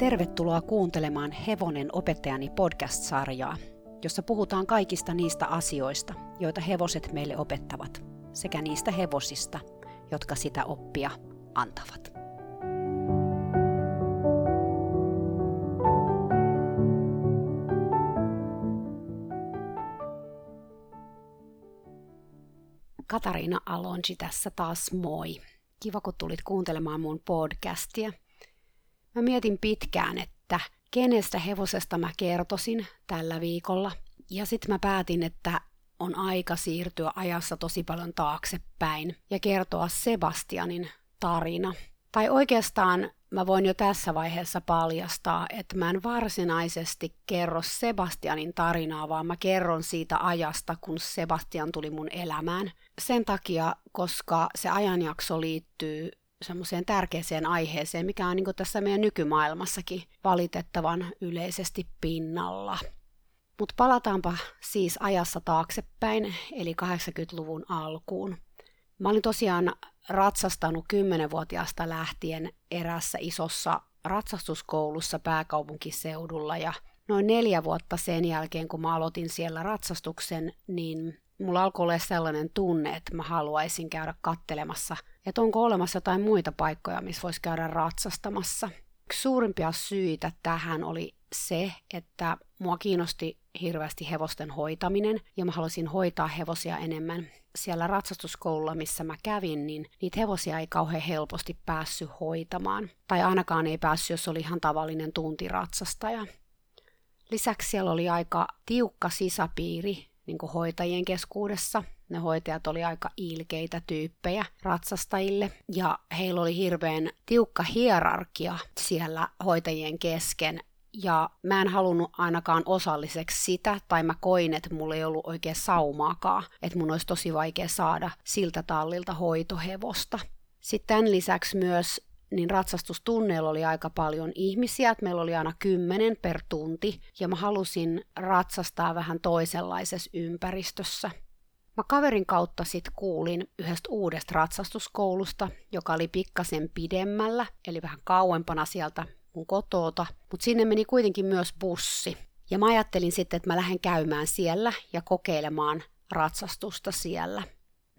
Tervetuloa kuuntelemaan Hevonen opettajani podcast-sarjaa, jossa puhutaan kaikista niistä asioista, joita hevoset meille opettavat, sekä niistä hevosista, jotka sitä oppia antavat. Katariina Alonji tässä taas moi. Kiva, kun tulit kuuntelemaan mun podcastia. Mä mietin pitkään, että kenestä hevosesta mä kertosin tällä viikolla. Ja sitten mä päätin, että on aika siirtyä ajassa tosi paljon taaksepäin ja kertoa Sebastianin tarina. Tai oikeastaan mä voin jo tässä vaiheessa paljastaa, että mä en varsinaisesti kerro Sebastianin tarinaa, vaan mä kerron siitä ajasta, kun Sebastian tuli mun elämään. Sen takia, koska se ajanjakso liittyy semmoiseen tärkeäseen aiheeseen, mikä on niin tässä meidän nykymaailmassakin valitettavan yleisesti pinnalla. Mutta palataanpa siis ajassa taaksepäin, eli 80-luvun alkuun. Mä olin tosiaan ratsastanut 10-vuotiaasta lähtien erässä isossa ratsastuskoulussa pääkaupunkiseudulla ja noin neljä vuotta sen jälkeen, kun mä aloitin siellä ratsastuksen, niin mulla alkoi olla sellainen tunne, että mä haluaisin käydä kattelemassa, että onko olemassa jotain muita paikkoja, missä voisi käydä ratsastamassa. Yksi suurimpia syitä tähän oli se, että mua kiinnosti hirveästi hevosten hoitaminen ja mä halusin hoitaa hevosia enemmän. Siellä ratsastuskoululla, missä mä kävin, niin niitä hevosia ei kauhean helposti päässyt hoitamaan. Tai ainakaan ei päässyt, jos oli ihan tavallinen tuntiratsastaja. Lisäksi siellä oli aika tiukka sisäpiiri niin hoitajien keskuudessa. Ne hoitajat oli aika ilkeitä tyyppejä ratsastajille ja heillä oli hirveän tiukka hierarkia siellä hoitajien kesken ja mä en halunnut ainakaan osalliseksi sitä, tai mä koin, että mulla ei ollut oikein saumaakaan, että mun olisi tosi vaikea saada siltä tallilta hoitohevosta. Sitten tämän lisäksi myös niin ratsastustunneilla oli aika paljon ihmisiä, että meillä oli aina kymmenen per tunti, ja mä halusin ratsastaa vähän toisenlaisessa ympäristössä. Mä kaverin kautta sitten kuulin yhdestä uudesta ratsastuskoulusta, joka oli pikkasen pidemmällä, eli vähän kauempana sieltä mun kotoota, mutta sinne meni kuitenkin myös bussi. Ja mä ajattelin sitten, että mä lähden käymään siellä ja kokeilemaan ratsastusta siellä.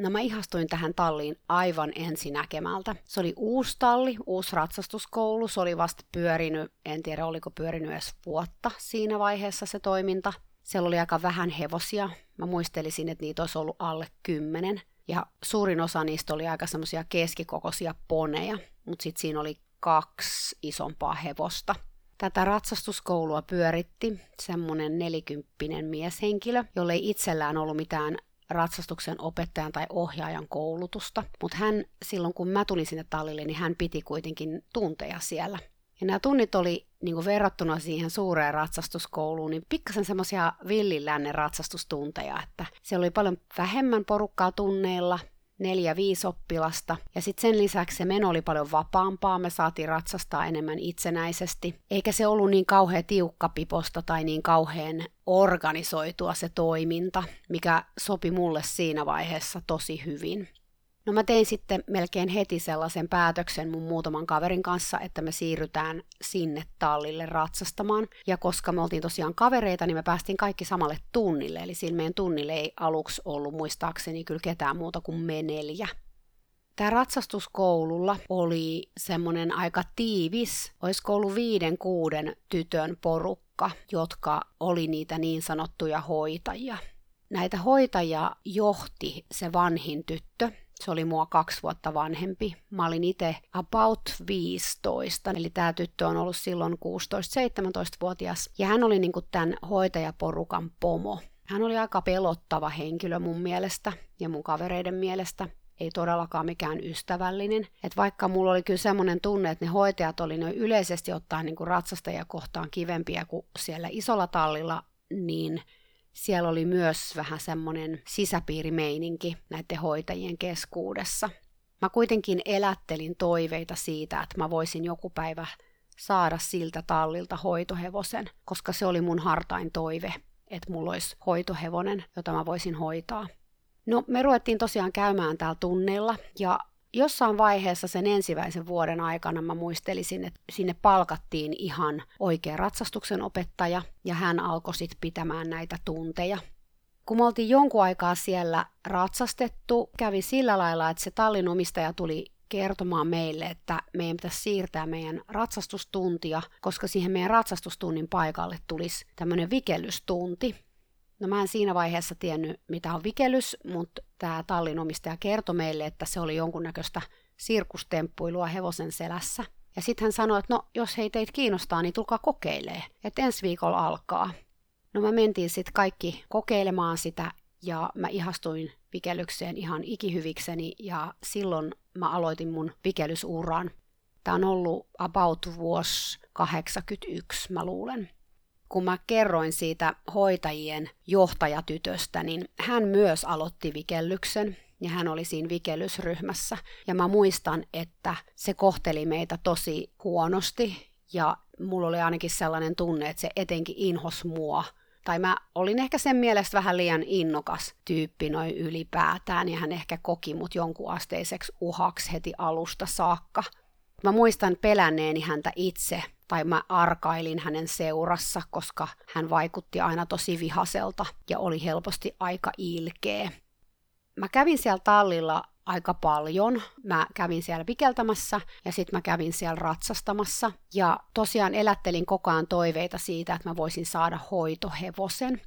No mä ihastuin tähän talliin aivan ensinäkemältä. Se oli uusi talli, uusi ratsastuskoulu, se oli vasta pyörinyt, en tiedä oliko pyörinyt edes vuotta siinä vaiheessa se toiminta. Siellä oli aika vähän hevosia, mä muistelisin, että niitä olisi ollut alle kymmenen. Ja suurin osa niistä oli aika semmoisia keskikokoisia poneja, mutta sitten siinä oli kaksi isompaa hevosta. Tätä ratsastuskoulua pyöritti semmoinen nelikymppinen mieshenkilö, jolle ei itsellään ollut mitään ratsastuksen opettajan tai ohjaajan koulutusta, mutta hän silloin kun mä tulin sinne tallille, niin hän piti kuitenkin tunteja siellä. Ja nämä tunnit oli niin kuin verrattuna siihen suureen ratsastuskouluun, niin pikkasen semmoisia villilännen ratsastustunteja, että siellä oli paljon vähemmän porukkaa tunneilla, neljä, viisi oppilasta. Ja sitten sen lisäksi se meno oli paljon vapaampaa, me saatiin ratsastaa enemmän itsenäisesti. Eikä se ollut niin kauhean tiukkapiposta tai niin kauhean organisoitua se toiminta, mikä sopi mulle siinä vaiheessa tosi hyvin. No mä tein sitten melkein heti sellaisen päätöksen mun muutaman kaverin kanssa, että me siirrytään sinne tallille ratsastamaan. Ja koska me oltiin tosiaan kavereita, niin me päästiin kaikki samalle tunnille. Eli siinä meidän tunnille ei aluksi ollut muistaakseni kyllä ketään muuta kuin me neljä. Tämä ratsastuskoululla oli semmoinen aika tiivis, olisiko ollut viiden kuuden tytön porukka, jotka oli niitä niin sanottuja hoitajia. Näitä hoitajia johti se vanhin tyttö, se oli mua kaksi vuotta vanhempi. Mä olin itse about 15, eli tämä tyttö on ollut silloin 16-17-vuotias. Ja hän oli niinku tämän hoitajaporukan pomo. Hän oli aika pelottava henkilö mun mielestä ja mun kavereiden mielestä ei todellakaan mikään ystävällinen. Et vaikka mulla oli kyllä semmoinen tunne, että ne hoitajat oli noin yleisesti ottaa niin kuin ratsastajia kohtaan kivempiä kuin siellä isolla tallilla, niin siellä oli myös vähän semmoinen sisäpiirimeininki näiden hoitajien keskuudessa. Mä kuitenkin elättelin toiveita siitä, että mä voisin joku päivä saada siltä tallilta hoitohevosen, koska se oli mun hartain toive, että mulla olisi hoitohevonen, jota mä voisin hoitaa. No me ruvettiin tosiaan käymään täällä tunneilla ja jossain vaiheessa sen ensimmäisen vuoden aikana mä muistelisin, että sinne palkattiin ihan oikea ratsastuksen opettaja ja hän alkoi sitten pitämään näitä tunteja. Kun me oltiin jonkun aikaa siellä ratsastettu, kävi sillä lailla, että se tallin omistaja tuli kertomaan meille, että meidän pitäisi siirtää meidän ratsastustuntia, koska siihen meidän ratsastustunnin paikalle tulisi tämmöinen vikellystunti. No mä en siinä vaiheessa tiennyt, mitä on vikellys, mutta tämä tallin omistaja kertoi meille, että se oli jonkunnäköistä sirkustemppuilua hevosen selässä. Ja sitten hän sanoi, että no, jos hei teitä kiinnostaa, niin tulkaa kokeilee, että ensi viikolla alkaa. No mä mentiin sitten kaikki kokeilemaan sitä ja mä ihastuin vikellykseen ihan ikihyvikseni ja silloin mä aloitin mun vikelysuran. Tämä on ollut about vuosi 81, mä luulen. Kun mä kerroin siitä hoitajien johtajatytöstä, niin hän myös aloitti vikellyksen ja hän oli siinä vikellysryhmässä. Ja mä muistan, että se kohteli meitä tosi huonosti ja mulla oli ainakin sellainen tunne, että se etenkin inhos mua – tai mä olin ehkä sen mielestä vähän liian innokas tyyppi noin ylipäätään, ja hän ehkä koki mut jonkun asteiseksi uhaksi heti alusta saakka. Mä muistan pelänneeni häntä itse, tai mä arkailin hänen seurassa, koska hän vaikutti aina tosi vihaselta ja oli helposti aika ilkeä. Mä kävin siellä tallilla aika paljon. Mä kävin siellä vikeltämässä ja sitten mä kävin siellä ratsastamassa. Ja tosiaan elättelin koko ajan toiveita siitä, että mä voisin saada hoitohevosen.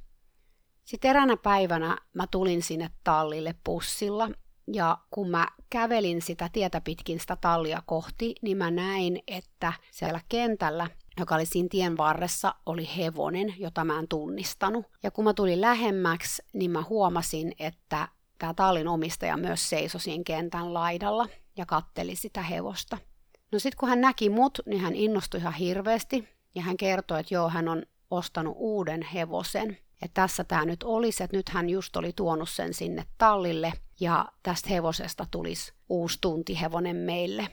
Sitten eräänä päivänä mä tulin sinne tallille pussilla ja kun mä kävelin sitä tietä pitkin sitä tallia kohti, niin mä näin, että siellä kentällä joka oli siinä tien varressa, oli hevonen, jota mä en tunnistanut. Ja kun mä tulin lähemmäksi, niin mä huomasin, että tämä tallin omistaja myös seisoi siinä kentän laidalla ja katteli sitä hevosta. No sitten kun hän näki mut, niin hän innostui ihan hirveästi ja hän kertoi, että joo, hän on ostanut uuden hevosen. Että tässä tämä nyt olisi, että nyt hän just oli tuonut sen sinne tallille ja tästä hevosesta tulisi uusi tuntihevonen meille.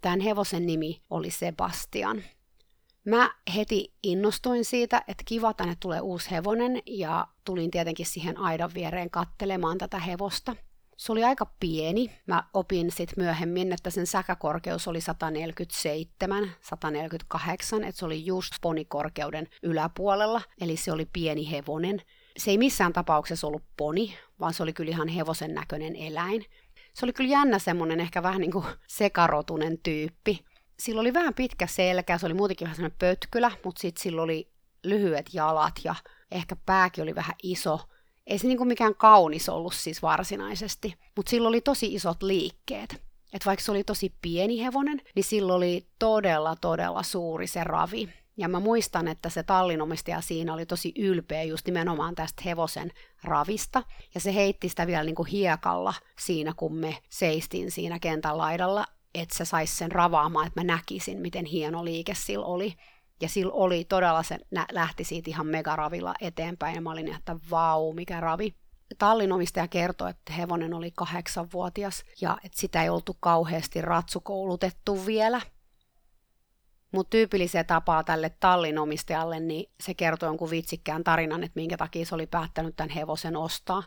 Tämän hevosen nimi oli Sebastian. Mä heti innostuin siitä, että kiva, tänne tulee uusi hevonen ja tulin tietenkin siihen aidan viereen kattelemaan tätä hevosta. Se oli aika pieni. Mä opin sitten myöhemmin, että sen säkäkorkeus oli 147, 148, että se oli just ponikorkeuden yläpuolella, eli se oli pieni hevonen. Se ei missään tapauksessa ollut poni, vaan se oli kyllä ihan hevosen näköinen eläin. Se oli kyllä jännä semmonen ehkä vähän niin kuin sekarotunen tyyppi sillä oli vähän pitkä selkä, se oli muutenkin vähän sellainen pötkylä, mutta sitten sillä oli lyhyet jalat ja ehkä pääkin oli vähän iso. Ei se niinku mikään kaunis ollut siis varsinaisesti, mutta sillä oli tosi isot liikkeet. Et vaikka se oli tosi pieni hevonen, niin sillä oli todella, todella suuri se ravi. Ja mä muistan, että se tallinomistaja siinä oli tosi ylpeä just nimenomaan tästä hevosen ravista. Ja se heitti sitä vielä niin kuin hiekalla siinä, kun me seistiin siinä kentän laidalla että se saisi sen ravaamaan, että mä näkisin, miten hieno liike sillä oli. Ja sillä oli todella, se lähti siitä ihan megaravilla eteenpäin, ja mä olin, että vau, mikä ravi. Tallinomistaja kertoi, että hevonen oli kahdeksanvuotias, ja että sitä ei oltu kauheasti ratsukoulutettu vielä. Mutta tyypillisiä tapaa tälle tallinomistajalle, niin se kertoi jonkun vitsikkään tarinan, että minkä takia se oli päättänyt tämän hevosen ostaa.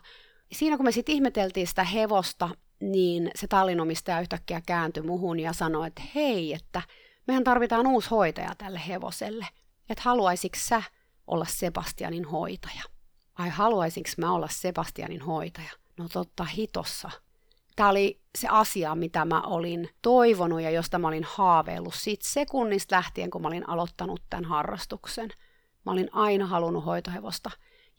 Siinä kun me sitten ihmeteltiin sitä hevosta, niin se tallinomistaja yhtäkkiä kääntyi muhun ja sanoi, että hei, että mehän tarvitaan uusi hoitaja tälle hevoselle. Että haluaisitko sä olla Sebastianin hoitaja? Ai haluaisinko mä olla Sebastianin hoitaja? No totta hitossa. Tämä oli se asia, mitä mä olin toivonut ja josta mä olin haaveillut siitä sekunnista lähtien, kun mä olin aloittanut tämän harrastuksen. Mä olin aina halunnut hoitohevosta.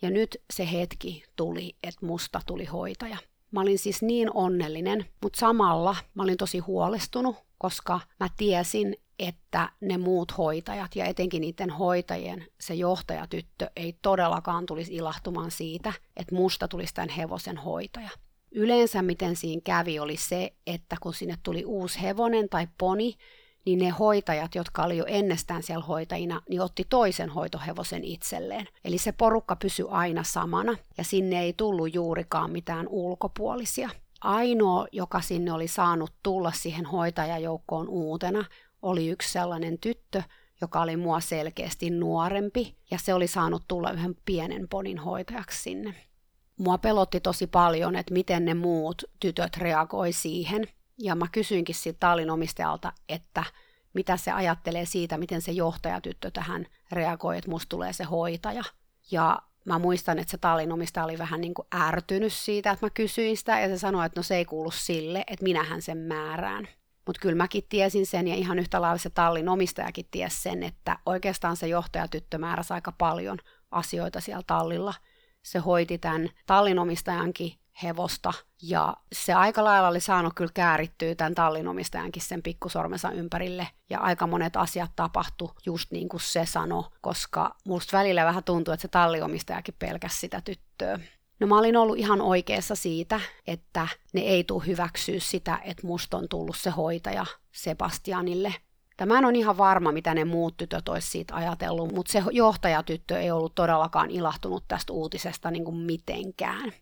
Ja nyt se hetki tuli, että musta tuli hoitaja. Mä olin siis niin onnellinen, mutta samalla mä olin tosi huolestunut, koska mä tiesin, että ne muut hoitajat ja etenkin niiden hoitajien se johtajatyttö ei todellakaan tulisi ilahtumaan siitä, että musta tulisi tämän hevosen hoitaja. Yleensä miten siinä kävi oli se, että kun sinne tuli uusi hevonen tai poni, niin ne hoitajat, jotka oli jo ennestään siellä hoitajina, niin otti toisen hoitohevosen itselleen. Eli se porukka pysyi aina samana ja sinne ei tullut juurikaan mitään ulkopuolisia. Ainoa, joka sinne oli saanut tulla siihen hoitajajoukkoon uutena, oli yksi sellainen tyttö, joka oli mua selkeästi nuorempi, ja se oli saanut tulla yhden pienen ponin hoitajaksi sinne. Mua pelotti tosi paljon, että miten ne muut tytöt reagoi siihen, Ja mä kysyinkin siltä tallin omistajalta, että mitä se ajattelee siitä, miten se johtajatyttö tähän reagoi, että musta tulee se hoitaja. Ja mä muistan, että se tallin omistaja oli vähän niin kuin ärtynyt siitä, että mä kysyin sitä, ja se sanoi, että no se ei kuulu sille, että minähän sen määrään. Mutta kyllä mäkin tiesin sen, ja ihan yhtä lailla se tallin omistajakin tiesi sen, että oikeastaan se johtajatyttö määräsi aika paljon asioita siellä tallilla. Se hoiti tämän tallin omistajankin hevosta. Ja se aika lailla oli saanut kyllä käärittyä tämän tallinomistajankin sen pikkusormensa ympärille. Ja aika monet asiat tapahtu just niin kuin se sanoi, koska musta välillä vähän tuntuu, että se tallinomistajakin pelkäsi sitä tyttöä. No mä olin ollut ihan oikeassa siitä, että ne ei tule hyväksyä sitä, että musta on tullut se hoitaja Sebastianille. Tämä on ihan varma, mitä ne muut tytöt olisi siitä ajatellut, mutta se johtajatyttö ei ollut todellakaan ilahtunut tästä uutisesta niin kuin mitenkään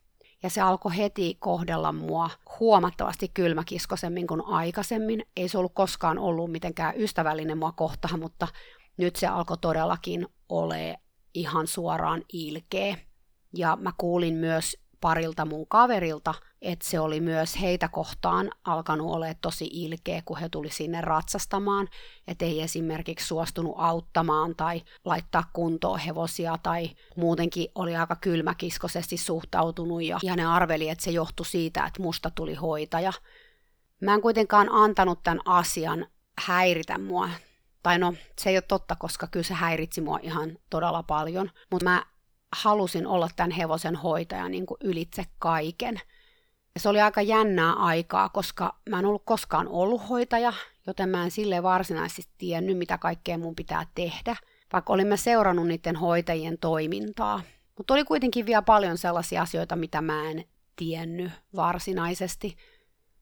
ja se alkoi heti kohdella mua huomattavasti kylmäkiskosemmin kuin aikaisemmin. Ei se ollut koskaan ollut mitenkään ystävällinen mua kohtaan, mutta nyt se alkoi todellakin ole ihan suoraan ilkeä. Ja mä kuulin myös parilta mun kaverilta, että se oli myös heitä kohtaan alkanut olla tosi ilkeä, kun he tuli sinne ratsastamaan, että ei esimerkiksi suostunut auttamaan tai laittaa kuntoon hevosia tai muutenkin oli aika kylmäkiskoisesti suhtautunut ja, ja ne arveli, että se johtui siitä, että musta tuli hoitaja. Mä en kuitenkaan antanut tämän asian häiritä mua. Tai no, se ei ole totta, koska kyllä se häiritsi mua ihan todella paljon, mutta mä halusin olla tämän hevosen hoitaja niin kuin ylitse kaiken. Ja se oli aika jännää aikaa, koska mä en ollut koskaan ollut hoitaja, joten mä en sille varsinaisesti tiennyt, mitä kaikkea mun pitää tehdä, vaikka olin mä seurannut niiden hoitajien toimintaa. Mutta oli kuitenkin vielä paljon sellaisia asioita, mitä mä en tiennyt varsinaisesti.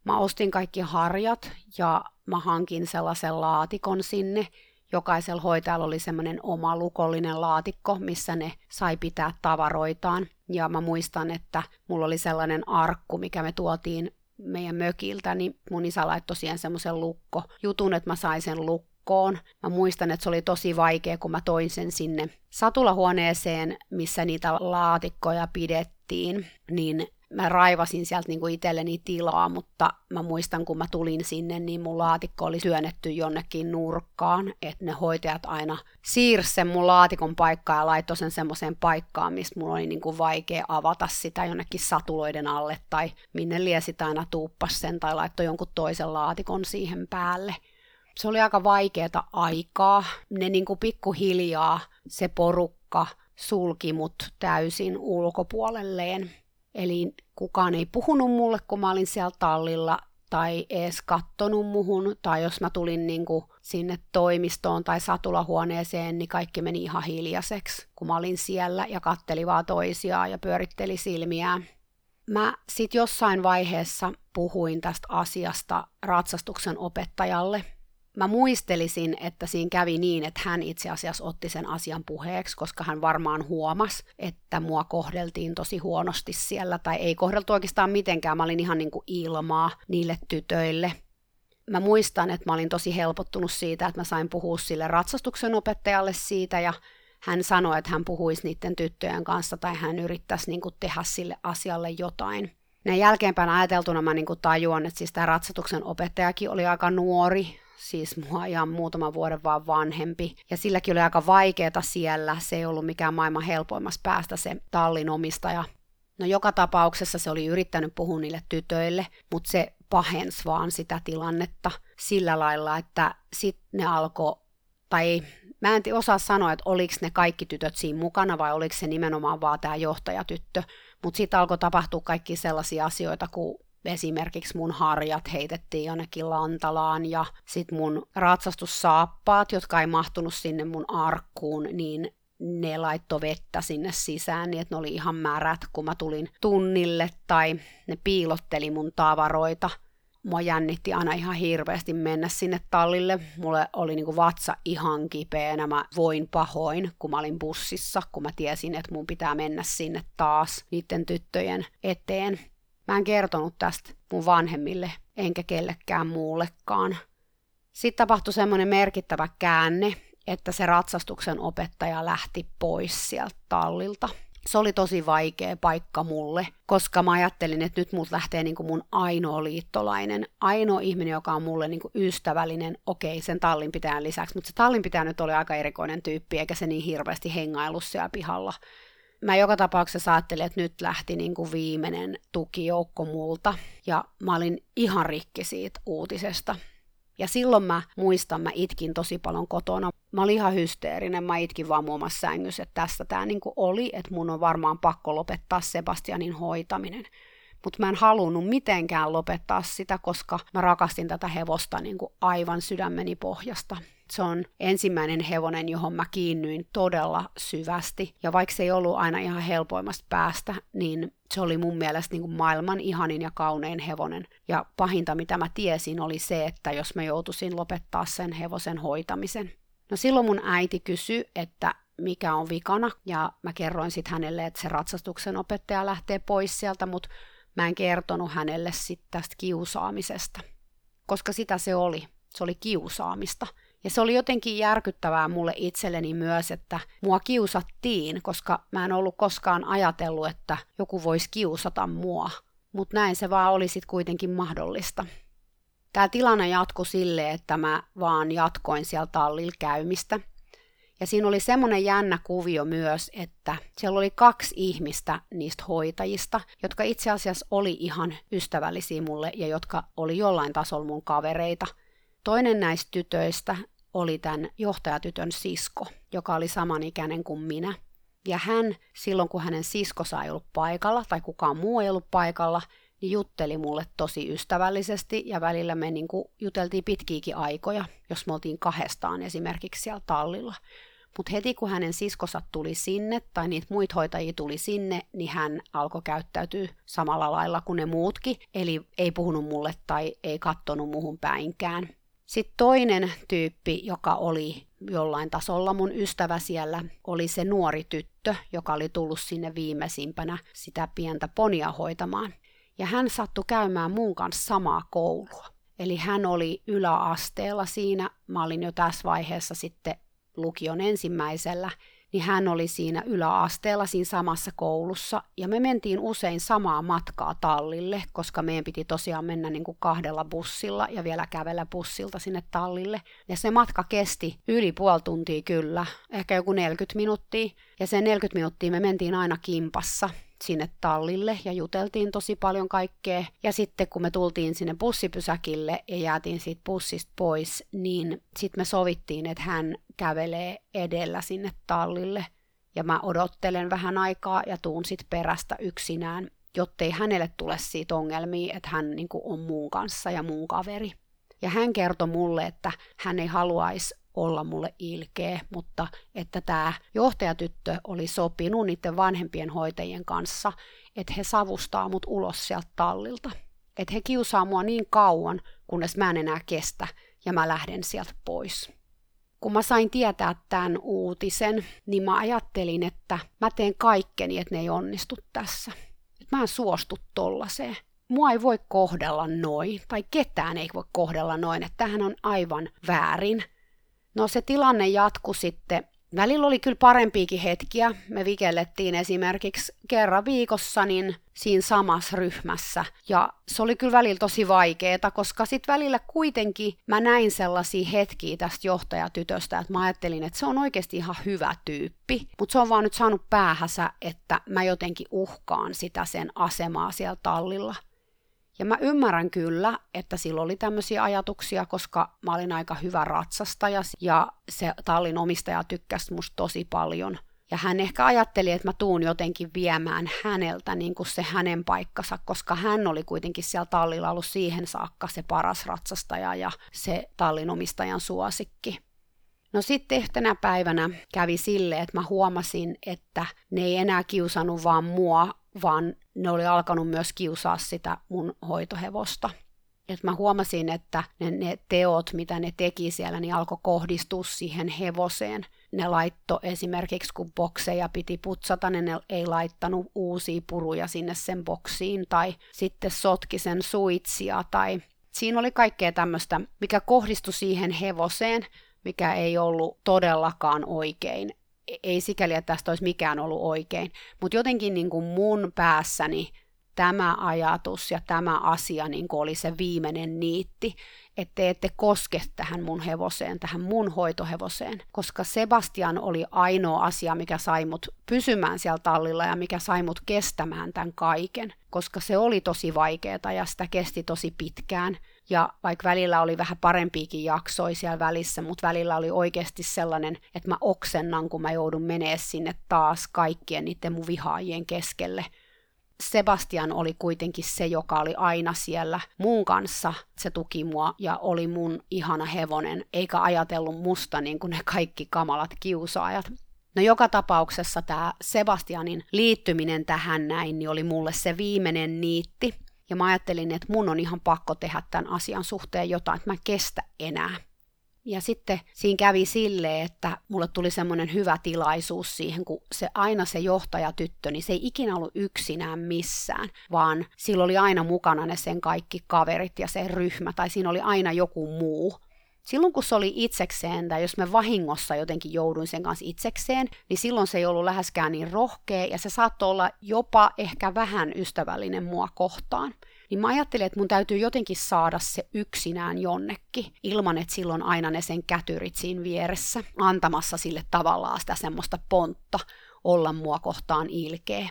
Mä ostin kaikki harjat ja mä hankin sellaisen laatikon sinne, jokaisella hoitajalla oli semmoinen oma lukollinen laatikko, missä ne sai pitää tavaroitaan. Ja mä muistan, että mulla oli sellainen arkku, mikä me tuotiin meidän mökiltä, niin mun isä laittoi siihen semmoisen lukko jutun, että mä sain sen lukkoon. Mä muistan, että se oli tosi vaikea, kun mä toin sen sinne satulahuoneeseen, missä niitä laatikkoja pidettiin, niin mä raivasin sieltä niin kuin itselleni tilaa, mutta mä muistan, kun mä tulin sinne, niin mun laatikko oli työnnetty jonnekin nurkkaan, että ne hoitajat aina siirsi sen mun laatikon paikkaa ja laittoi sen semmoiseen paikkaan, mistä mun oli niin kuin vaikea avata sitä jonnekin satuloiden alle tai minne liesit aina tuuppas sen tai laittoi jonkun toisen laatikon siihen päälle. Se oli aika vaikeata aikaa. Ne niin kuin pikkuhiljaa se porukka sulki mut täysin ulkopuolelleen Eli kukaan ei puhunut mulle, kun mä olin siellä tallilla, tai ees kattonut muhun, tai jos mä tulin niin kuin sinne toimistoon tai satulahuoneeseen, niin kaikki meni ihan hiljaiseksi, kun mä olin siellä ja katteli vaan toisiaan ja pyöritteli silmiään. Mä sit jossain vaiheessa puhuin tästä asiasta ratsastuksen opettajalle, mä muistelisin, että siinä kävi niin, että hän itse asiassa otti sen asian puheeksi, koska hän varmaan huomasi, että mua kohdeltiin tosi huonosti siellä, tai ei kohdeltu oikeastaan mitenkään, mä olin ihan niin kuin ilmaa niille tytöille. Mä muistan, että mä olin tosi helpottunut siitä, että mä sain puhua sille ratsastuksen opettajalle siitä, ja hän sanoi, että hän puhuisi niiden tyttöjen kanssa, tai hän yrittäisi niin kuin tehdä sille asialle jotain. Näin jälkeenpäin ajateltuna mä niin kuin tajuan, että siis tämä ratsatuksen opettajakin oli aika nuori, siis mua ihan muutaman vuoden vaan vanhempi. Ja silläkin oli aika vaikeeta siellä, se ei ollut mikään maailman helpoimmas päästä se tallin omistaja. No joka tapauksessa se oli yrittänyt puhua niille tytöille, mutta se pahensi vaan sitä tilannetta sillä lailla, että sitten ne alkoi, tai mä en osaa sanoa, että oliko ne kaikki tytöt siinä mukana vai oliko se nimenomaan vaan tämä johtajatyttö, mutta sitten alkoi tapahtua kaikki sellaisia asioita, kun esimerkiksi mun harjat heitettiin jonnekin lantalaan ja sitten mun ratsastussaappaat, jotka ei mahtunut sinne mun arkkuun, niin ne laitto vettä sinne sisään niin, että ne oli ihan märät, kun mä tulin tunnille tai ne piilotteli mun tavaroita. Mua jännitti aina ihan hirveästi mennä sinne tallille. Mulle oli niinku vatsa ihan kipeänä. Mä voin pahoin, kun mä olin bussissa, kun mä tiesin, että mun pitää mennä sinne taas niiden tyttöjen eteen. Mä en kertonut tästä mun vanhemmille, enkä kellekään muullekaan. Sitten tapahtui semmoinen merkittävä käänne, että se ratsastuksen opettaja lähti pois sieltä tallilta. se oli tosi vaikea paikka mulle, koska mä ajattelin, että nyt multa lähtee niin kuin mun ainoa liittolainen, ainoa ihminen, joka on mulle niin kuin ystävällinen, okei, sen tallin pitää lisäksi, mutta se tallin pitää nyt oli aika erikoinen tyyppi, eikä se niin hirveästi hengailu siellä pihalla. Mä joka tapauksessa ajattelin, että nyt lähti niin kuin viimeinen tukijoukko multa, ja mä olin ihan rikki siitä uutisesta. Ja silloin mä muistan, mä itkin tosi paljon kotona. Mä olin ihan hysteerinen, mä itkin vaan muun muassa sängyssä, että tässä tämä niinku oli, että mun on varmaan pakko lopettaa Sebastianin hoitaminen. Mutta mä en halunnut mitenkään lopettaa sitä, koska mä rakastin tätä hevosta niinku aivan sydämeni pohjasta. Se on ensimmäinen hevonen, johon mä kiinnyin todella syvästi. Ja vaikka se ei ollut aina ihan helpoimmasta päästä, niin se oli mun mielestä niin kuin maailman ihanin ja kaunein hevonen. Ja pahinta, mitä mä tiesin, oli se, että jos mä joutuisin lopettaa sen hevosen hoitamisen. No silloin mun äiti kysyi, että mikä on vikana, ja mä kerroin sitten hänelle, että se ratsastuksen opettaja lähtee pois sieltä, mutta mä en kertonut hänelle sitten tästä kiusaamisesta. Koska sitä se oli. Se oli kiusaamista. Ja se oli jotenkin järkyttävää mulle itselleni myös, että mua kiusattiin, koska mä en ollut koskaan ajatellut, että joku voisi kiusata mua. Mutta näin se vaan oli sitten kuitenkin mahdollista. Tämä tilanne jatkui sille, että mä vaan jatkoin siellä tallilla käymistä. Ja siinä oli semmoinen jännä kuvio myös, että siellä oli kaksi ihmistä niistä hoitajista, jotka itse asiassa oli ihan ystävällisiä mulle ja jotka oli jollain tasolla mun kavereita. Toinen näistä tytöistä oli tämän johtajatytön sisko, joka oli samanikäinen kuin minä. Ja hän, silloin kun hänen siskonsa ei ollut paikalla tai kukaan muu ei ollut paikalla, niin jutteli mulle tosi ystävällisesti ja välillä me niin kuin juteltiin pitkiäkin aikoja, jos me oltiin kahdestaan esimerkiksi siellä tallilla. Mutta heti kun hänen siskonsa tuli sinne tai niitä muita hoitajia tuli sinne, niin hän alkoi käyttäytyä samalla lailla kuin ne muutkin, eli ei puhunut mulle tai ei kattonut muuhun päinkään. Sitten toinen tyyppi, joka oli jollain tasolla mun ystävä siellä, oli se nuori tyttö, joka oli tullut sinne viimeisimpänä sitä pientä ponia hoitamaan. Ja hän sattui käymään mun kanssa samaa koulua. Eli hän oli yläasteella siinä, mä olin jo tässä vaiheessa sitten lukion ensimmäisellä, niin hän oli siinä yläasteella siinä samassa koulussa, ja me mentiin usein samaa matkaa tallille, koska meidän piti tosiaan mennä niin kuin kahdella bussilla ja vielä kävellä bussilta sinne tallille. Ja se matka kesti yli puoli tuntia kyllä, ehkä joku 40 minuuttia, ja se 40 minuuttia me mentiin aina kimpassa, sinne tallille ja juteltiin tosi paljon kaikkea. Ja sitten kun me tultiin sinne bussipysäkille ja jäätiin siitä bussista pois, niin sitten me sovittiin, että hän kävelee edellä sinne tallille. Ja mä odottelen vähän aikaa ja tuun sitten perästä yksinään, jottei hänelle tule siitä ongelmia, että hän niin on muun kanssa ja muun kaveri. Ja hän kertoi mulle, että hän ei haluaisi olla mulle ilkeä, mutta että tämä johtajatyttö oli sopinut niiden vanhempien hoitajien kanssa, että he savustaa mut ulos sieltä tallilta. Että he kiusaa mua niin kauan, kunnes mä en enää kestä ja mä lähden sieltä pois. Kun mä sain tietää tämän uutisen, niin mä ajattelin, että mä teen kaikkeni, että ne ei onnistu tässä. Että mä en suostu tollaseen mua ei voi kohdella noin, tai ketään ei voi kohdella noin, että tähän on aivan väärin. No se tilanne jatkui sitten. Välillä oli kyllä parempiakin hetkiä. Me vikellettiin esimerkiksi kerran viikossa niin siinä samassa ryhmässä. Ja se oli kyllä välillä tosi vaikeaa, koska sitten välillä kuitenkin mä näin sellaisia hetkiä tästä johtajatytöstä, että mä ajattelin, että se on oikeasti ihan hyvä tyyppi. Mutta se on vaan nyt saanut päähänsä, että mä jotenkin uhkaan sitä sen asemaa siellä tallilla. Ja mä ymmärrän kyllä, että sillä oli tämmöisiä ajatuksia, koska mä olin aika hyvä ratsastaja ja se tallin omistaja tykkäsi musta tosi paljon. Ja hän ehkä ajatteli, että mä tuun jotenkin viemään häneltä niin kuin se hänen paikkansa, koska hän oli kuitenkin siellä tallilla ollut siihen saakka se paras ratsastaja ja se tallin omistajan suosikki. No sitten yhtenä päivänä kävi sille, että mä huomasin, että ne ei enää kiusannut vaan mua, vaan ne oli alkanut myös kiusaa sitä mun hoitohevosta. Et mä huomasin, että ne, ne teot, mitä ne teki siellä, niin alkoi kohdistua siihen hevoseen. Ne laitto esimerkiksi, kun bokseja piti putsata, niin ne ei laittanut uusia puruja sinne sen boksiin, tai sitten sotki sen suitsia, tai siinä oli kaikkea tämmöistä, mikä kohdistui siihen hevoseen, mikä ei ollut todellakaan oikein ei sikäli, että tästä olisi mikään ollut oikein, mutta jotenkin niin kuin mun päässäni tämä ajatus ja tämä asia niin kuin oli se viimeinen niitti, että te ette koske tähän mun hevoseen, tähän mun hoitohevoseen, koska Sebastian oli ainoa asia, mikä sai mut pysymään siellä tallilla ja mikä sai mut kestämään tämän kaiken, koska se oli tosi vaikeaa ja sitä kesti tosi pitkään. Ja vaikka välillä oli vähän parempiakin jaksoja siellä välissä, mutta välillä oli oikeasti sellainen, että mä oksennan, kun mä joudun menee sinne taas kaikkien niiden mun vihaajien keskelle – Sebastian oli kuitenkin se, joka oli aina siellä mun kanssa. Se tuki mua ja oli mun ihana hevonen, eikä ajatellut musta niin kuin ne kaikki kamalat kiusaajat. No joka tapauksessa tämä Sebastianin liittyminen tähän näin niin oli mulle se viimeinen niitti. Ja mä ajattelin, että mun on ihan pakko tehdä tämän asian suhteen jotain, että mä kestä enää. Ja sitten siinä kävi sille, että mulle tuli semmoinen hyvä tilaisuus siihen, kun se aina se johtajatyttö, niin se ei ikinä ollut yksinään missään, vaan sillä oli aina mukana ne sen kaikki kaverit ja se ryhmä, tai siinä oli aina joku muu. Silloin kun se oli itsekseen, tai jos mä vahingossa jotenkin jouduin sen kanssa itsekseen, niin silloin se ei ollut läheskään niin rohkea, ja se saattoi olla jopa ehkä vähän ystävällinen mua kohtaan niin mä ajattelin, että mun täytyy jotenkin saada se yksinään jonnekin, ilman että silloin aina ne sen kätyrit siinä vieressä, antamassa sille tavallaan sitä semmoista pontta olla mua kohtaan ilkeä.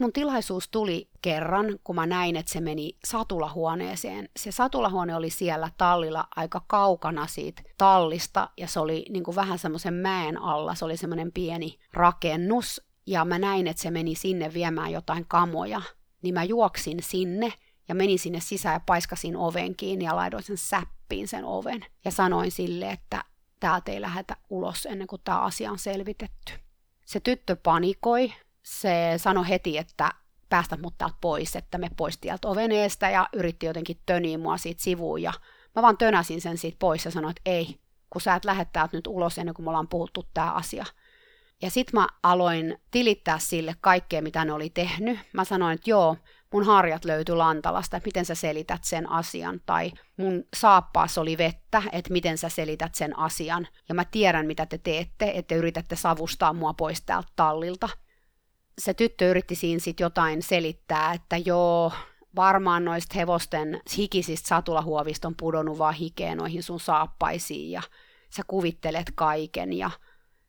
Mun tilaisuus tuli kerran, kun mä näin, että se meni satulahuoneeseen. Se satulahuone oli siellä tallilla aika kaukana siitä tallista, ja se oli niin kuin vähän semmoisen mäen alla, se oli semmoinen pieni rakennus, ja mä näin, että se meni sinne viemään jotain kamoja. Niin mä juoksin sinne, ja menin sinne sisään ja paiskasin oven kiinni ja laitoin sen säppiin sen oven. Ja sanoin sille, että täältä ei lähdetä ulos ennen kuin tämä asia on selvitetty. Se tyttö panikoi. Se sanoi heti, että päästä mut täältä pois, että me pois tieltä oven eestä ja yritti jotenkin töniä mua siitä sivuun. Ja mä vaan tönäsin sen siitä pois ja sanoin, että ei, kun sä et lähde täältä nyt ulos ennen kuin me ollaan puhuttu tämä asia. Ja sit mä aloin tilittää sille kaikkea, mitä ne oli tehnyt. Mä sanoin, että joo, mun harjat löytyi Lantalasta, että miten sä selität sen asian, tai mun saappaas oli vettä, että miten sä selität sen asian, ja mä tiedän, mitä te teette, että yritätte savustaa mua pois täältä tallilta. Se tyttö yritti siinä sitten jotain selittää, että joo, varmaan noista hevosten hikisistä satulahuovista on pudonnut vaan hikeä noihin sun saappaisiin, ja sä kuvittelet kaiken, ja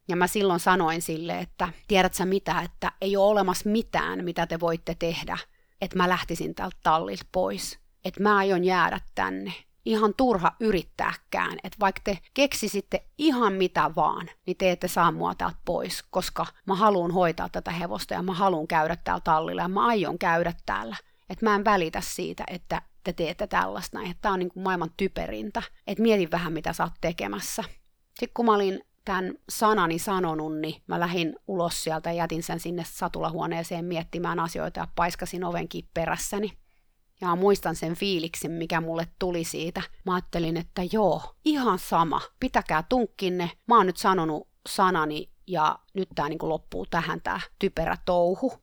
ja mä silloin sanoin sille, että tiedät sä mitä, että ei ole olemassa mitään, mitä te voitte tehdä, että mä lähtisin tältä tallilta pois. Että mä aion jäädä tänne. Ihan turha yrittääkään, että vaikka te keksisitte ihan mitä vaan, niin te ette saa mua täältä pois, koska mä haluan hoitaa tätä hevosta ja mä haluan käydä täällä tallilla ja mä aion käydä täällä. Että mä en välitä siitä, että te teette tällaista näin, että tää on niin kuin maailman typerintä. Että mietin vähän, mitä sä oot tekemässä. Sitten kun mä olin tämän sanani sanonut, niin mä lähdin ulos sieltä ja jätin sen sinne satulahuoneeseen miettimään asioita ja paiskasin ovenkin perässäni. Ja muistan sen fiiliksen, mikä mulle tuli siitä. Mä ajattelin, että joo, ihan sama, pitäkää tunkkinne. Mä oon nyt sanonut sanani ja nyt tää niin loppuu tähän tää typerä touhu.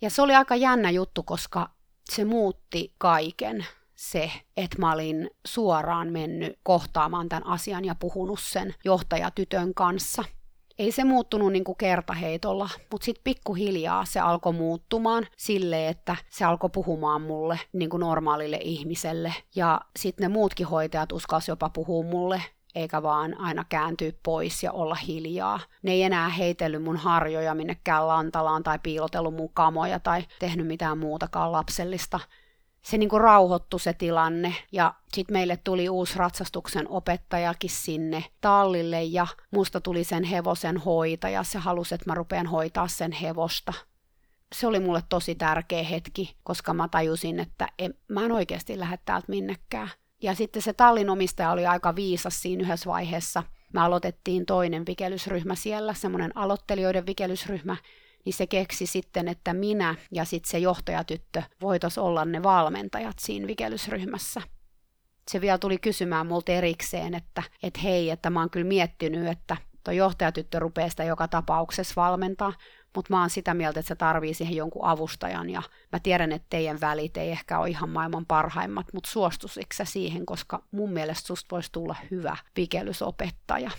Ja se oli aika jännä juttu, koska se muutti kaiken se, että mä olin suoraan mennyt kohtaamaan tämän asian ja puhunut sen johtajatytön kanssa. Ei se muuttunut niin kuin kertaheitolla, mutta sitten pikkuhiljaa se alkoi muuttumaan sille, että se alkoi puhumaan mulle niin kuin normaalille ihmiselle. Ja sitten ne muutkin hoitajat uskalsivat jopa puhua mulle eikä vaan aina kääntyä pois ja olla hiljaa. Ne ei enää heitellyt mun harjoja minnekään lantalaan tai piilotellut mun kamoja tai tehnyt mitään muutakaan lapsellista se niinku rauhoittui se tilanne ja sitten meille tuli uusi ratsastuksen opettajakin sinne tallille ja musta tuli sen hevosen hoitaja. Se halusi, että mä rupean hoitaa sen hevosta. Se oli mulle tosi tärkeä hetki, koska mä tajusin, että en, mä en oikeasti lähde täältä minnekään. Ja sitten se tallin omistaja oli aika viisas siinä yhdessä vaiheessa. Me aloitettiin toinen vikelysryhmä siellä, semmoinen aloittelijoiden vikelysryhmä, niin se keksi sitten, että minä ja sitten se johtajatyttö voitos olla ne valmentajat siinä vikelysryhmässä. Se vielä tuli kysymään multa erikseen, että, että hei, että mä oon kyllä miettinyt, että tuo johtajatyttö rupeaa sitä joka tapauksessa valmentaa, mutta mä oon sitä mieltä, että se tarvii siihen jonkun avustajan ja mä tiedän, että teidän välit ei ehkä ole ihan maailman parhaimmat, mutta suostusitko siihen, koska mun mielestä susta voisi tulla hyvä vikelysopettaja.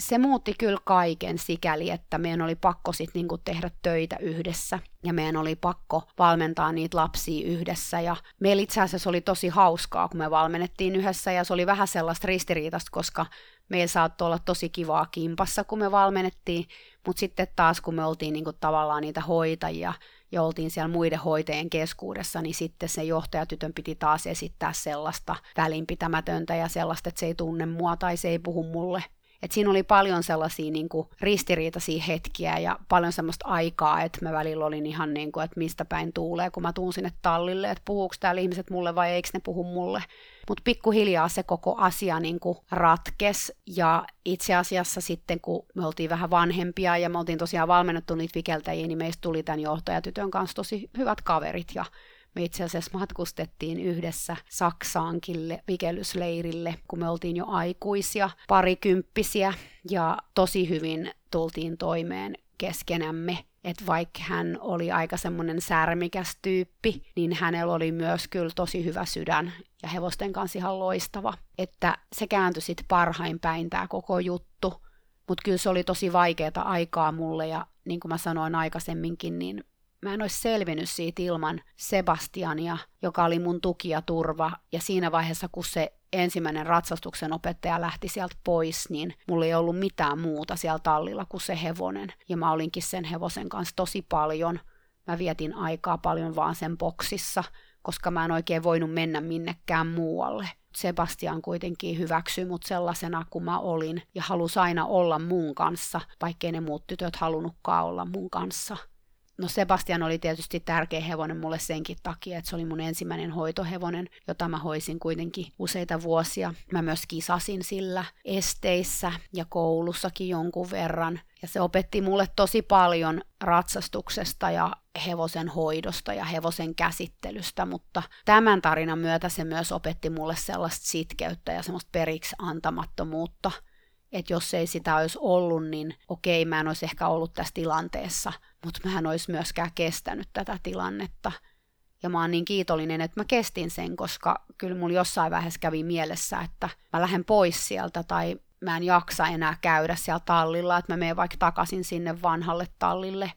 Se muutti kyllä kaiken sikäli, että meidän oli pakko sitten niinku tehdä töitä yhdessä. Ja meidän oli pakko valmentaa niitä lapsia yhdessä. Ja meillä itse asiassa oli tosi hauskaa, kun me valmennettiin yhdessä. Ja se oli vähän sellaista ristiriitasta, koska meillä saattoi olla tosi kivaa kimpassa, kun me valmennettiin, mutta sitten taas kun me oltiin niinku tavallaan niitä hoitajia ja oltiin siellä muiden hoitajien keskuudessa, niin sitten se johtajatytön piti taas esittää sellaista välinpitämätöntä ja sellaista, että se ei tunne mua tai se ei puhu mulle et siinä oli paljon sellaisia niin kuin, ristiriitaisia hetkiä ja paljon semmoista aikaa, että mä välillä olin ihan niin kuin, että mistä päin tuulee, kun mä tuun sinne tallille, että puhuuko täällä ihmiset mulle vai eikö ne puhu mulle. Mutta pikkuhiljaa se koko asia niin kuin ratkes ja itse asiassa sitten kun me oltiin vähän vanhempia ja me oltiin tosiaan valmennettu niitä vikeltäjiä, niin meistä tuli tämän johtajatytön kanssa tosi hyvät kaverit ja me itse asiassa matkustettiin yhdessä Saksaankin vikellysleirille, kun me oltiin jo aikuisia, parikymppisiä ja tosi hyvin tultiin toimeen keskenämme. Että vaikka hän oli aika semmoinen särmikäs tyyppi, niin hänellä oli myös kyllä tosi hyvä sydän ja hevosten kanssa ihan loistava. Että se kääntyi sitten parhain päin tämä koko juttu. Mutta kyllä se oli tosi vaikeaa aikaa mulle ja niin kuin mä sanoin aikaisemminkin, niin mä en olisi selvinnyt siitä ilman Sebastiania, joka oli mun tuki ja turva. Ja siinä vaiheessa, kun se ensimmäinen ratsastuksen opettaja lähti sieltä pois, niin mulla ei ollut mitään muuta siellä tallilla kuin se hevonen. Ja mä olinkin sen hevosen kanssa tosi paljon. Mä vietin aikaa paljon vaan sen boksissa, koska mä en oikein voinut mennä minnekään muualle. Sebastian kuitenkin hyväksyi mut sellaisena kuin mä olin ja halusi aina olla mun kanssa, vaikkei ne muut tytöt halunnutkaan olla mun kanssa. No Sebastian oli tietysti tärkeä hevonen mulle senkin takia, että se oli mun ensimmäinen hoitohevonen, jota mä hoisin kuitenkin useita vuosia. Mä myös kisasin sillä esteissä ja koulussakin jonkun verran. Ja se opetti mulle tosi paljon ratsastuksesta ja hevosen hoidosta ja hevosen käsittelystä, mutta tämän tarinan myötä se myös opetti mulle sellaista sitkeyttä ja semmoista periksi antamattomuutta – että jos ei sitä olisi ollut, niin okei, mä en olisi ehkä ollut tässä tilanteessa, mutta mä en olisi myöskään kestänyt tätä tilannetta. Ja mä oon niin kiitollinen, että mä kestin sen, koska kyllä mulla jossain vaiheessa kävi mielessä, että mä lähden pois sieltä tai mä en jaksa enää käydä siellä tallilla, että mä menen vaikka takaisin sinne vanhalle tallille.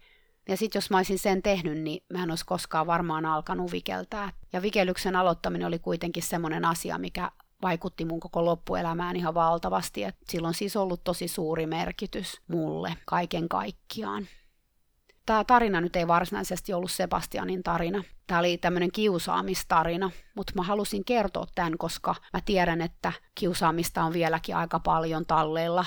Ja sitten jos mä olisin sen tehnyt, niin mä en olisi koskaan varmaan alkanut vikeltää. Ja vikelyksen aloittaminen oli kuitenkin semmoinen asia, mikä vaikutti mun koko loppuelämään ihan valtavasti. Et sillä on siis ollut tosi suuri merkitys mulle kaiken kaikkiaan. Tämä tarina nyt ei varsinaisesti ollut Sebastianin tarina. Tämä oli tämmöinen kiusaamistarina, mutta mä halusin kertoa tämän, koska mä tiedän, että kiusaamista on vieläkin aika paljon talleilla.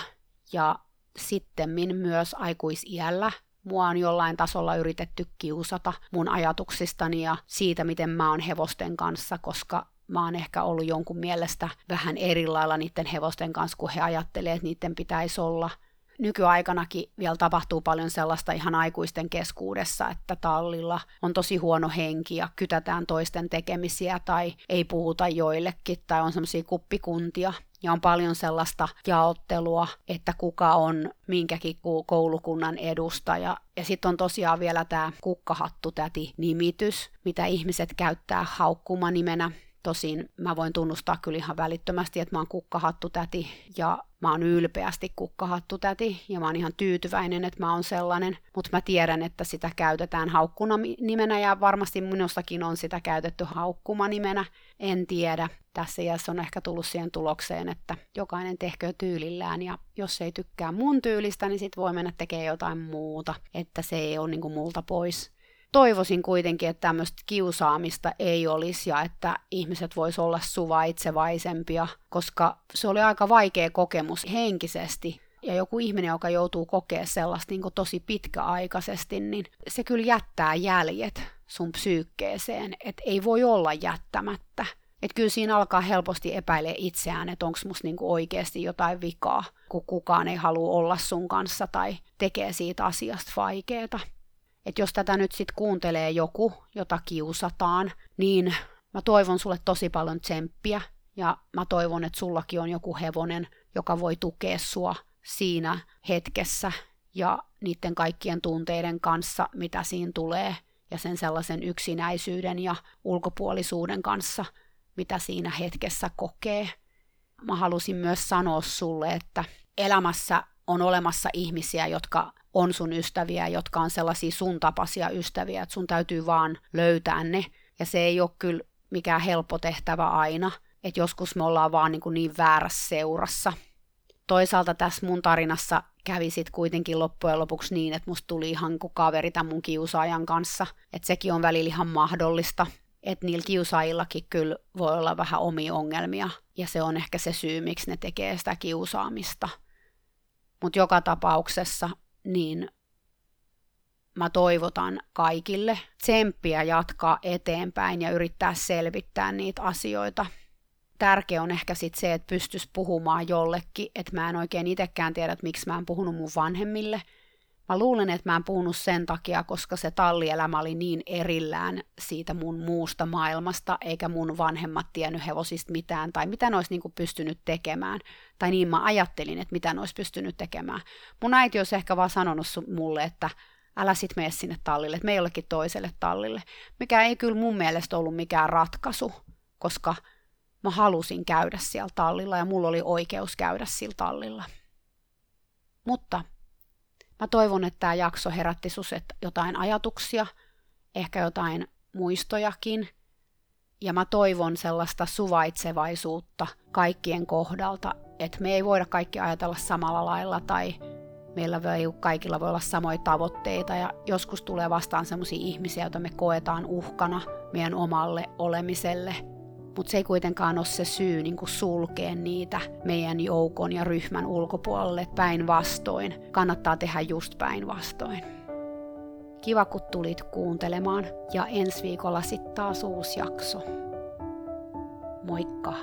Ja sitten myös aikuisiällä mua on jollain tasolla yritetty kiusata mun ajatuksistani ja siitä, miten mä oon hevosten kanssa, koska mä oon ehkä ollut jonkun mielestä vähän eri lailla niiden hevosten kanssa, kun he ajattelee, että niiden pitäisi olla. Nykyaikanakin vielä tapahtuu paljon sellaista ihan aikuisten keskuudessa, että tallilla on tosi huono henki ja kytätään toisten tekemisiä tai ei puhuta joillekin tai on semmoisia kuppikuntia. Ja on paljon sellaista jaottelua, että kuka on minkäkin koulukunnan edustaja. Ja sitten on tosiaan vielä tämä kukkahattutäti-nimitys, mitä ihmiset käyttää haukkuma-nimenä Tosin mä voin tunnustaa kyllä ihan välittömästi, että mä oon kukkahattutäti ja mä oon ylpeästi kukkahattutäti ja mä oon ihan tyytyväinen, että mä oon sellainen, mutta mä tiedän, että sitä käytetään haukkuna nimenä ja varmasti minustakin on sitä käytetty haukkuma nimenä. En tiedä. Tässä iässä on ehkä tullut siihen tulokseen, että jokainen tehkö tyylillään ja jos ei tykkää mun tyylistä, niin sit voi mennä tekemään jotain muuta, että se ei ole niinku multa pois toivoisin kuitenkin, että tämmöistä kiusaamista ei olisi ja että ihmiset vois olla suvaitsevaisempia, koska se oli aika vaikea kokemus henkisesti. Ja joku ihminen, joka joutuu kokea sellaista niin tosi pitkäaikaisesti, niin se kyllä jättää jäljet sun psyykkeeseen, että ei voi olla jättämättä. Että kyllä siinä alkaa helposti epäile itseään, että onko musta niinku oikeasti jotain vikaa, kun kukaan ei halua olla sun kanssa tai tekee siitä asiasta vaikeeta että jos tätä nyt sitten kuuntelee joku, jota kiusataan, niin mä toivon sulle tosi paljon tsemppiä ja mä toivon, että sullakin on joku hevonen, joka voi tukea sua siinä hetkessä ja niiden kaikkien tunteiden kanssa, mitä siinä tulee, ja sen sellaisen yksinäisyyden ja ulkopuolisuuden kanssa, mitä siinä hetkessä kokee. Mä halusin myös sanoa sulle, että elämässä on olemassa ihmisiä, jotka on sun ystäviä, jotka on sellaisia sun tapaisia ystäviä, että sun täytyy vaan löytää ne. Ja se ei ole kyllä mikään helppo tehtävä aina, että joskus me ollaan vaan niin, kuin niin väärässä seurassa. Toisaalta tässä mun tarinassa kävi sitten kuitenkin loppujen lopuksi niin, että musta tuli ihan kuin kaveri tämän mun kiusaajan kanssa. Että sekin on välillä ihan mahdollista, että niillä kiusaajillakin kyllä voi olla vähän omia ongelmia, ja se on ehkä se syy, miksi ne tekee sitä kiusaamista. Mutta joka tapauksessa, niin mä toivotan kaikille tsemppiä jatkaa eteenpäin ja yrittää selvittää niitä asioita. Tärkeä on ehkä sitten se, että pystys puhumaan jollekin, että mä en oikein itsekään tiedä, että miksi mä en puhunut mun vanhemmille – Mä luulen, että mä en puhunut sen takia, koska se tallielämä oli niin erillään siitä mun muusta maailmasta, eikä mun vanhemmat tiennyt hevosista mitään, tai mitä ne olisi niin pystynyt tekemään. Tai niin mä ajattelin, että mitä ne olisi pystynyt tekemään. Mun äiti olisi ehkä vaan sanonut mulle, että älä sit mene sinne tallille, että me jollekin toiselle tallille. Mikä ei kyllä mun mielestä ollut mikään ratkaisu, koska mä halusin käydä siellä tallilla ja mulla oli oikeus käydä sillä tallilla. Mutta Mä toivon, että tämä jakso herätti sus jotain ajatuksia, ehkä jotain muistojakin. Ja mä toivon sellaista suvaitsevaisuutta kaikkien kohdalta, että me ei voida kaikki ajatella samalla lailla tai meillä voi, kaikilla voi olla samoja tavoitteita ja joskus tulee vastaan sellaisia ihmisiä, joita me koetaan uhkana meidän omalle olemiselle – mutta se ei kuitenkaan ole se syy niin kuin sulkea niitä meidän joukon ja ryhmän ulkopuolelle päinvastoin. Kannattaa tehdä just päinvastoin. Kiva, kun tulit kuuntelemaan ja ensi viikolla sitten taas uusi jakso. Moikka!